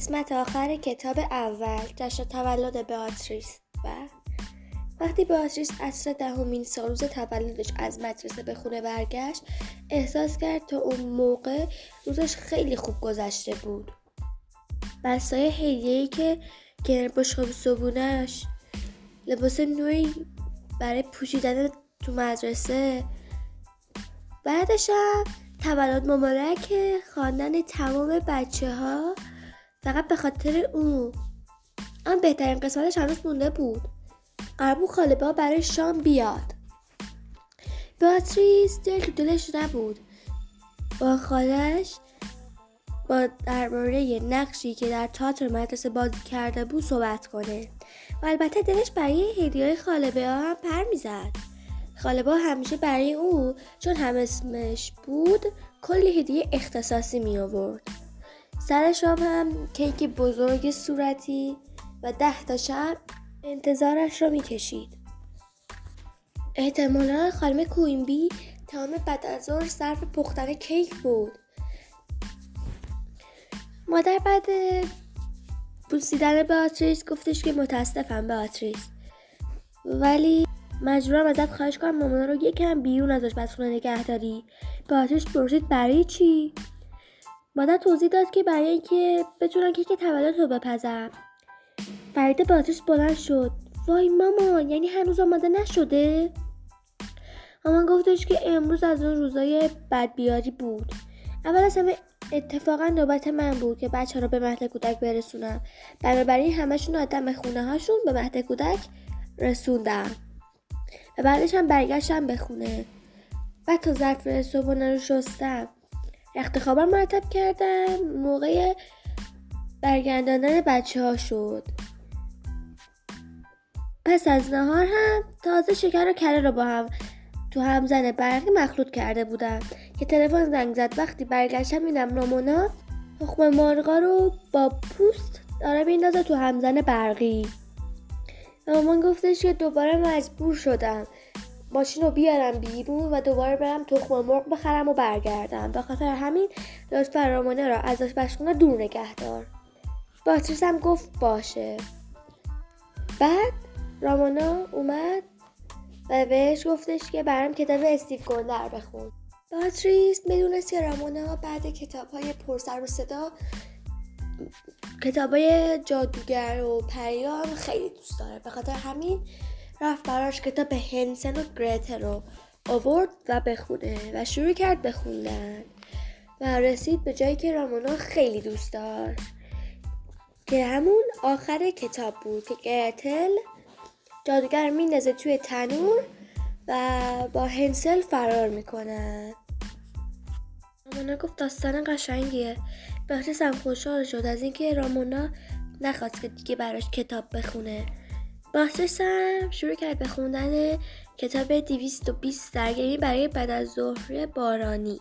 قسمت آخر کتاب اول جشن تولد بیاتریس. و وقتی بیاتریس عصر دهمین سال روز تولدش از مدرسه به خونه برگشت احساس کرد تا اون موقع روزش خیلی خوب گذشته بود. بسای هدیه‌ای که کنار بشقاب صبونش لباس نوعی برای پوشیدن تو مدرسه. بعدش هم تولد مبارک خواندن تمام بچه ها فقط به خاطر اون اما بهترین قسمتش هنوز مونده بود. قربو خالبا برای شام بیاد. بیاتریس دل تو دلش نبود. با خالش با درباره نقشی که در تاتر مدرسه بازی کرده بود صحبت کنه. و البته دلش برای هدیه خالبه ها هم پر می‌زد. خالبا همیشه برای او چون هم اسمش بود کلی هدیه اختصاصی می آورد سر شام هم کیک بزرگ صورتی و ده تا شب انتظارش را می‌کشید. احتمالا خانم کوینبی تمام بعد از ظهر صرف پختن کیک بود. مادر بعد بوسیدن بیاتریس گفتش که متاسفم بیاتریس ولی مجبورم ازت خواهش کنم مامان رو یکم بیرون ازش بس خونه نگه داری بیاتریس پرسید برای چی؟ مادر توضیح داد که برای اینکه بتونن کیک تولد رو بپزم. فرید باتریس بلند شد. وای مامان یعنی هنوز آماده نشده؟ مامان گفتش که امروز از اون روزای بدبیاری بود. اول از همه اتفاقا نوبت من بود که بچه رو به مهد کودک برسونم. بنابراین همشون آدم خونه هاشون به مهد کودک رسوندم. و بعدش هم برگشتم به خونه. بعد تا ظرف صبحانه رو شستم رخت خوابم مرتب کردم. موقع برگرداندن بچه ها شد. پس از نهار هم تازه شکر و کره رو با هم تو همزن برقی مخلوط کرده بودم که تلفن زنگ زد. وقتی برگشتم میدم رامونا تخم مرغا رو با پوست داره میندازه تو همزن برقی. مامان گفتش که دوباره مجبور شدم. ماشین رو بیارم بیرون و دوباره برم تخم مرغ بخرم و برگردم. به خاطر همین لطفا رامونه را از آشپزخونه دور نگه دار. باتریس هم گفت باشه. بعد رامونا اومد و بهش گفتش که برام کتاب استیو گوندر بخون. باتریس می‌دونست که رامونا بعد کتاب های پرسر و صدا کتاب های جادوگر و پریان خیلی دوست داره. به خاطر همین رفت براش کتاب هنسن و گرتل رو آورد و بخونه و شروع کرد بخوندن و رسید به جایی که رامونا خیلی دوست داشت که همون آخر کتاب بود که گرتل جادوگر میندازه توی تنور و با هنسل فرار می‌کنن رامونا گفت داستان قشنگیه. بخشش هم خوشحال شد از اینکه رامونا نخواست که دیگه براش کتاب بخونه. هم شروع کرد به خوندن کتاب 220 سرگرمی برای بعد از ظهر بارانی.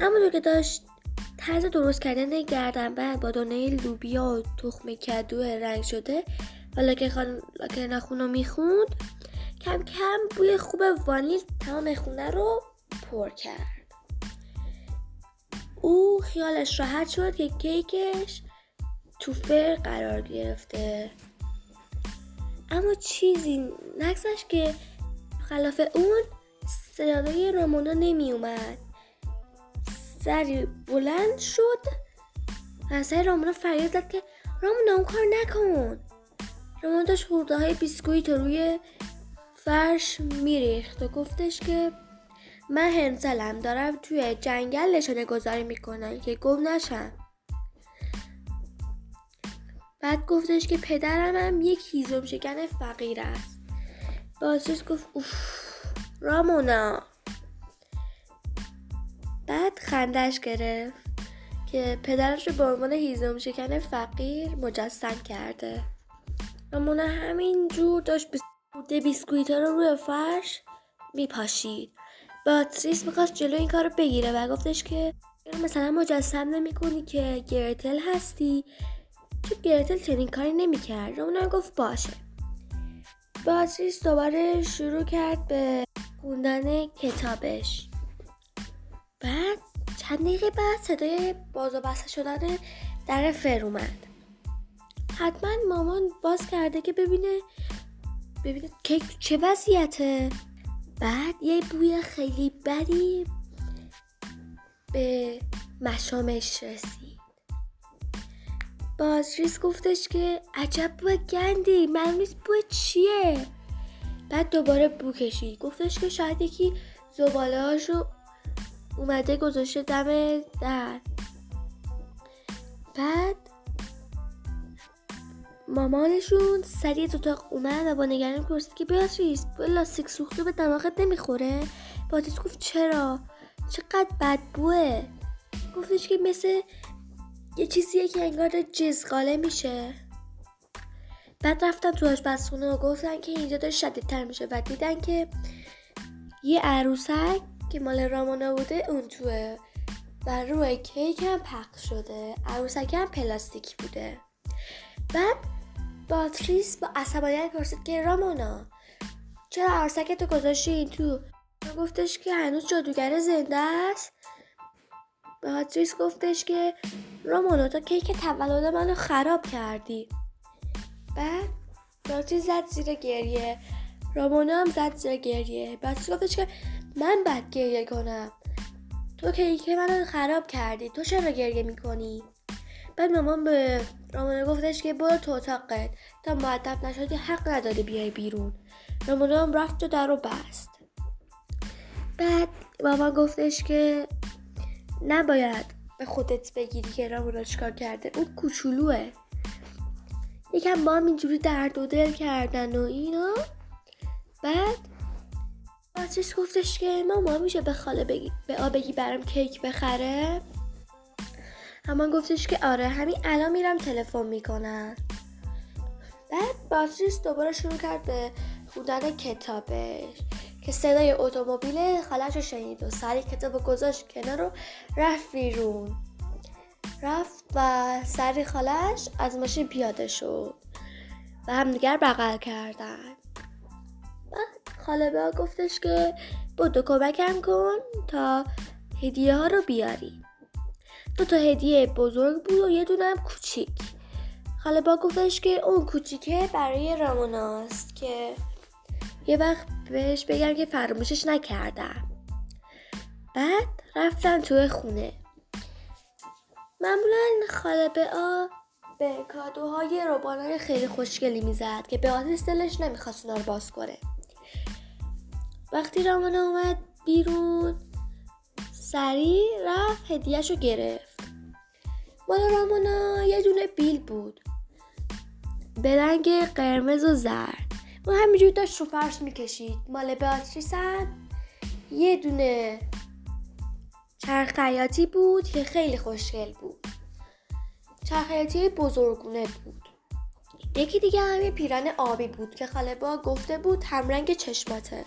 همونطور که داشت طرز درست کردن گردنبند با دانه لوبیا و تخم کدو رنگ شده و لاکه نخون رو می‌خوند کم کم بوی خوب وانیل تمام خونه رو پر کرد. او خیالش راحت شد که کیکش تو قرار گرفته. اما چیزی نگذشت که خلاف اون صدای رامونا نمی اومد سری بلند شد. و سر رامونا فریاد زد که رامونا اون کار نکن. رامونا داشت خورده های بیسکویت روی فرش میریخت و گفتش که من هنسلم دارم توی جنگل نشانه گذاری می‌کنم که گم نشم. بعد گفتش که پدرم هم یک هیزم شکن فقیر است. بازش گفت اوف رامونا. بعد خندش گرفت که پدرش رو به عنوان هیزم شکن فقیر مجسم کرده. رامونا همین جور داشت پودر بیسکویت ها رو روی فرش میپاشید. باتریس می‌خواست جلو این کار رو بگیره و گفتش که مثلا مجسم نمی کنی که گرتل هستی؟ که گرتل چنین کاری نمی‌کرد. اونم گفت باشه. باتریس دوباره شروع کرد به خوندن کتابش. بعد چند دقیقه بعد صدای باز و بسته شدن در فر اومد. حتما مامان باز کرده که ببینه ببینه کیک چه وضعیته. بعد یه بوی خیلی بدی به مشامش رسید. بازریز گفتش که عجب بوی گندی معلوم نیست بوی چیه؟ بعد دوباره بو کشید. گفتش که شاید یکی زباله رو اومده گذاشته دم در. بعد مامانشون سریع تو اتاق اومد و با نگرانی پرسید که بیاتریس با لاستیک سوخته به دماغت نمی‌خوره؟ بیاتریس گفت چرا؟ چقدر بدبوه؟ گفتش که مثل یه چیزیه که انگار جزغاله میشه. بعد رفتن تو آشپزخونه و گفتن که اینجا داره شدیدتر میشه و دیدن که یه عروسک که مال رامانا بوده اون توه و روی کیک هم پخش شده. عروسک هم پلاستیکی بوده. بعد باتریس با عصبانیت پرسید که رامانا چرا عروسک تو گذاشتی این تو؟ گفتش که هنوز جادوگر زنده است. باتریس گفتش که رامانا تا کیک تولد منو خراب کردی. بعد باتریس زد زیر گریه. رامانا هم زد زیر گریه. باتریس گفتش که من بد گریه کنم. تو کیک منو خراب کردی. تو چرا گریه می‌کنی؟ بعد مامان به رامانا گفتش که برو تو اتاقت. تا معدب نشدی حق نداری بیای بیرون. رامانا هم رفت و در رو بست. بعد مامان گفتش که نباید به خودت بگیری که رامانا چیکار کرده؟ اون کوچولوه. یکم با هم اینجوری درد و دل کردن و اینا. بعد بچهش گفتش که ماما میشه به خاله بگی به آبگی برام کیک بخره؟ همان گفتش که آره همین الان میرم تلفن می‌کنم بعد باتریس دوباره شروع کرد به خوندن کتابش. که صدای اتومبیل خالش رو شنید و سری کتاب گذاشت کنار رو رفت بیرون. رفت و سری خالش از ماشین پیاده شد و همدیگر بغل کردن. بعد خاله با گفتش که بودو کمکم کن تا هدیه ها رو بیاری. دو تا هدیه بزرگ بود و یه دونه هم کوچیک. خاله با گفتش که اون کوچیکه برای راموناست که یه وقت بهش بگم که فراموشش نکردم. بعد رفتن توی خونه. معمولا خاله آ به کادوهای روبانای خیلی خوشگلی می‌زد که به آتیس دلش نمی‌خواست اونا رو باز کنه. وقتی رامانا اومد بیرون سریع رفت هدیهش رو گرفت. مال رامانا یه دونه بیل بود. به رنگ قرمز و زرد. و همینجور داشت رو فرش می‌کشید. مال بیاتریس هم یه دونه چرخیاتی بود که خیلی خوشگل بود. چرخیاتی بزرگونه بود. یکی دیگه هم یه پیرن آبی بود که خاله با گفته بود همرنگ چشماته.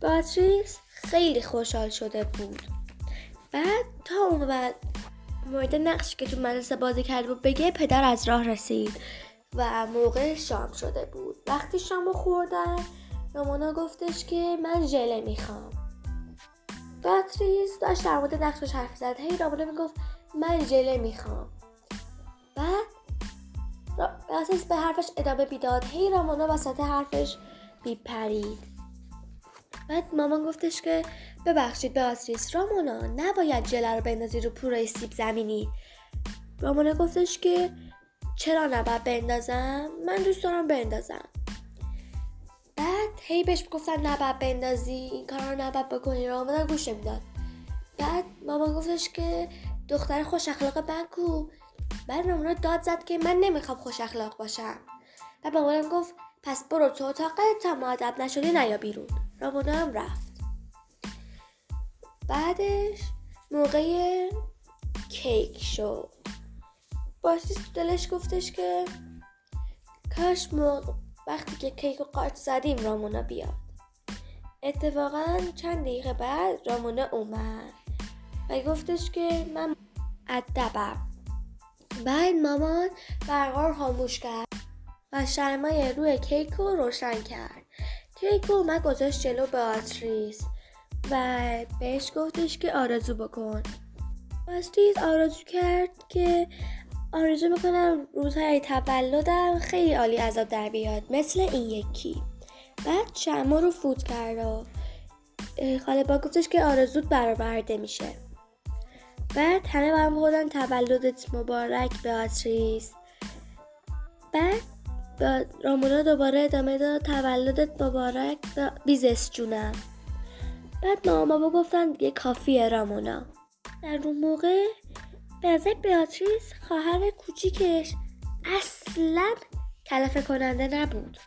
باتریس خیلی خوشحال شده بود. بعد تا اون بعد مورد نقش که تو مدرسه بازی کرده بود بگه پدر از راه رسید. و موقع شام شده بود. وقتی شامو خوردن رامانا گفتش که من ژله می‌خوام. باتریس داشت در مورد نقشش حرف زد. هی رامانا می‌گفت من ژله می‌خوام. بعد باتریس به حرفش ادامه بیداد هی رامانا وسط حرفش بیپرید بعد مامان گفتش که ببخشید بیاتریس رامونا نباید جله رو بندازی رو پوره سیب زمینی. رامونا گفتش که چرا نباید بندازم؟ من دوست دارم بندازم. بعد هی بهش گفتن نباید بندازی این کار رو نباید بکنی رامونا گوش می‌داد بعد مامان گفتش که دختر خوش اخلاق بکو بعد رامونا داد زد که من نمی‌خوام خوش اخلاق باشم. و مامانم گفت پس برو تو اتاقت تا معدب نشدی نیا بیرون. رامونا هم رفت. بعدش موقع کیک شد. باسیس دلش گفتش که کاش موقع وقتی که کیک و قاچ زدیم رامونا بیاد. اتفاقا چند دقیقه بعد رامونا اومد و گفتش که من ادبم. بعد مامان برقار خاموش کرد و شرمای روی کیک رو روشن کرد. کیک اومد گذاشت جلو آتریس و بهش گفتش که آرزو بکن. باستریس آرزو کرد که آرزو می‌کنم روزهای تولدم خیلی عالی عذاب در بیاد مثل این یکی. بعد شما رو فوت کرد و خاله با گفتش که آرزوت برآورده میشه. بعد همه با هم بودن تولدت مبارک بیاتریس بعد با رامونا دوباره ادامه داد تولدت مبارک بیزس جونم بعد ماما با گفتن دیگه کافیه رامونا. در اون موقع به نظر خواهر کوچیکش اصلا کلفه کننده نبود.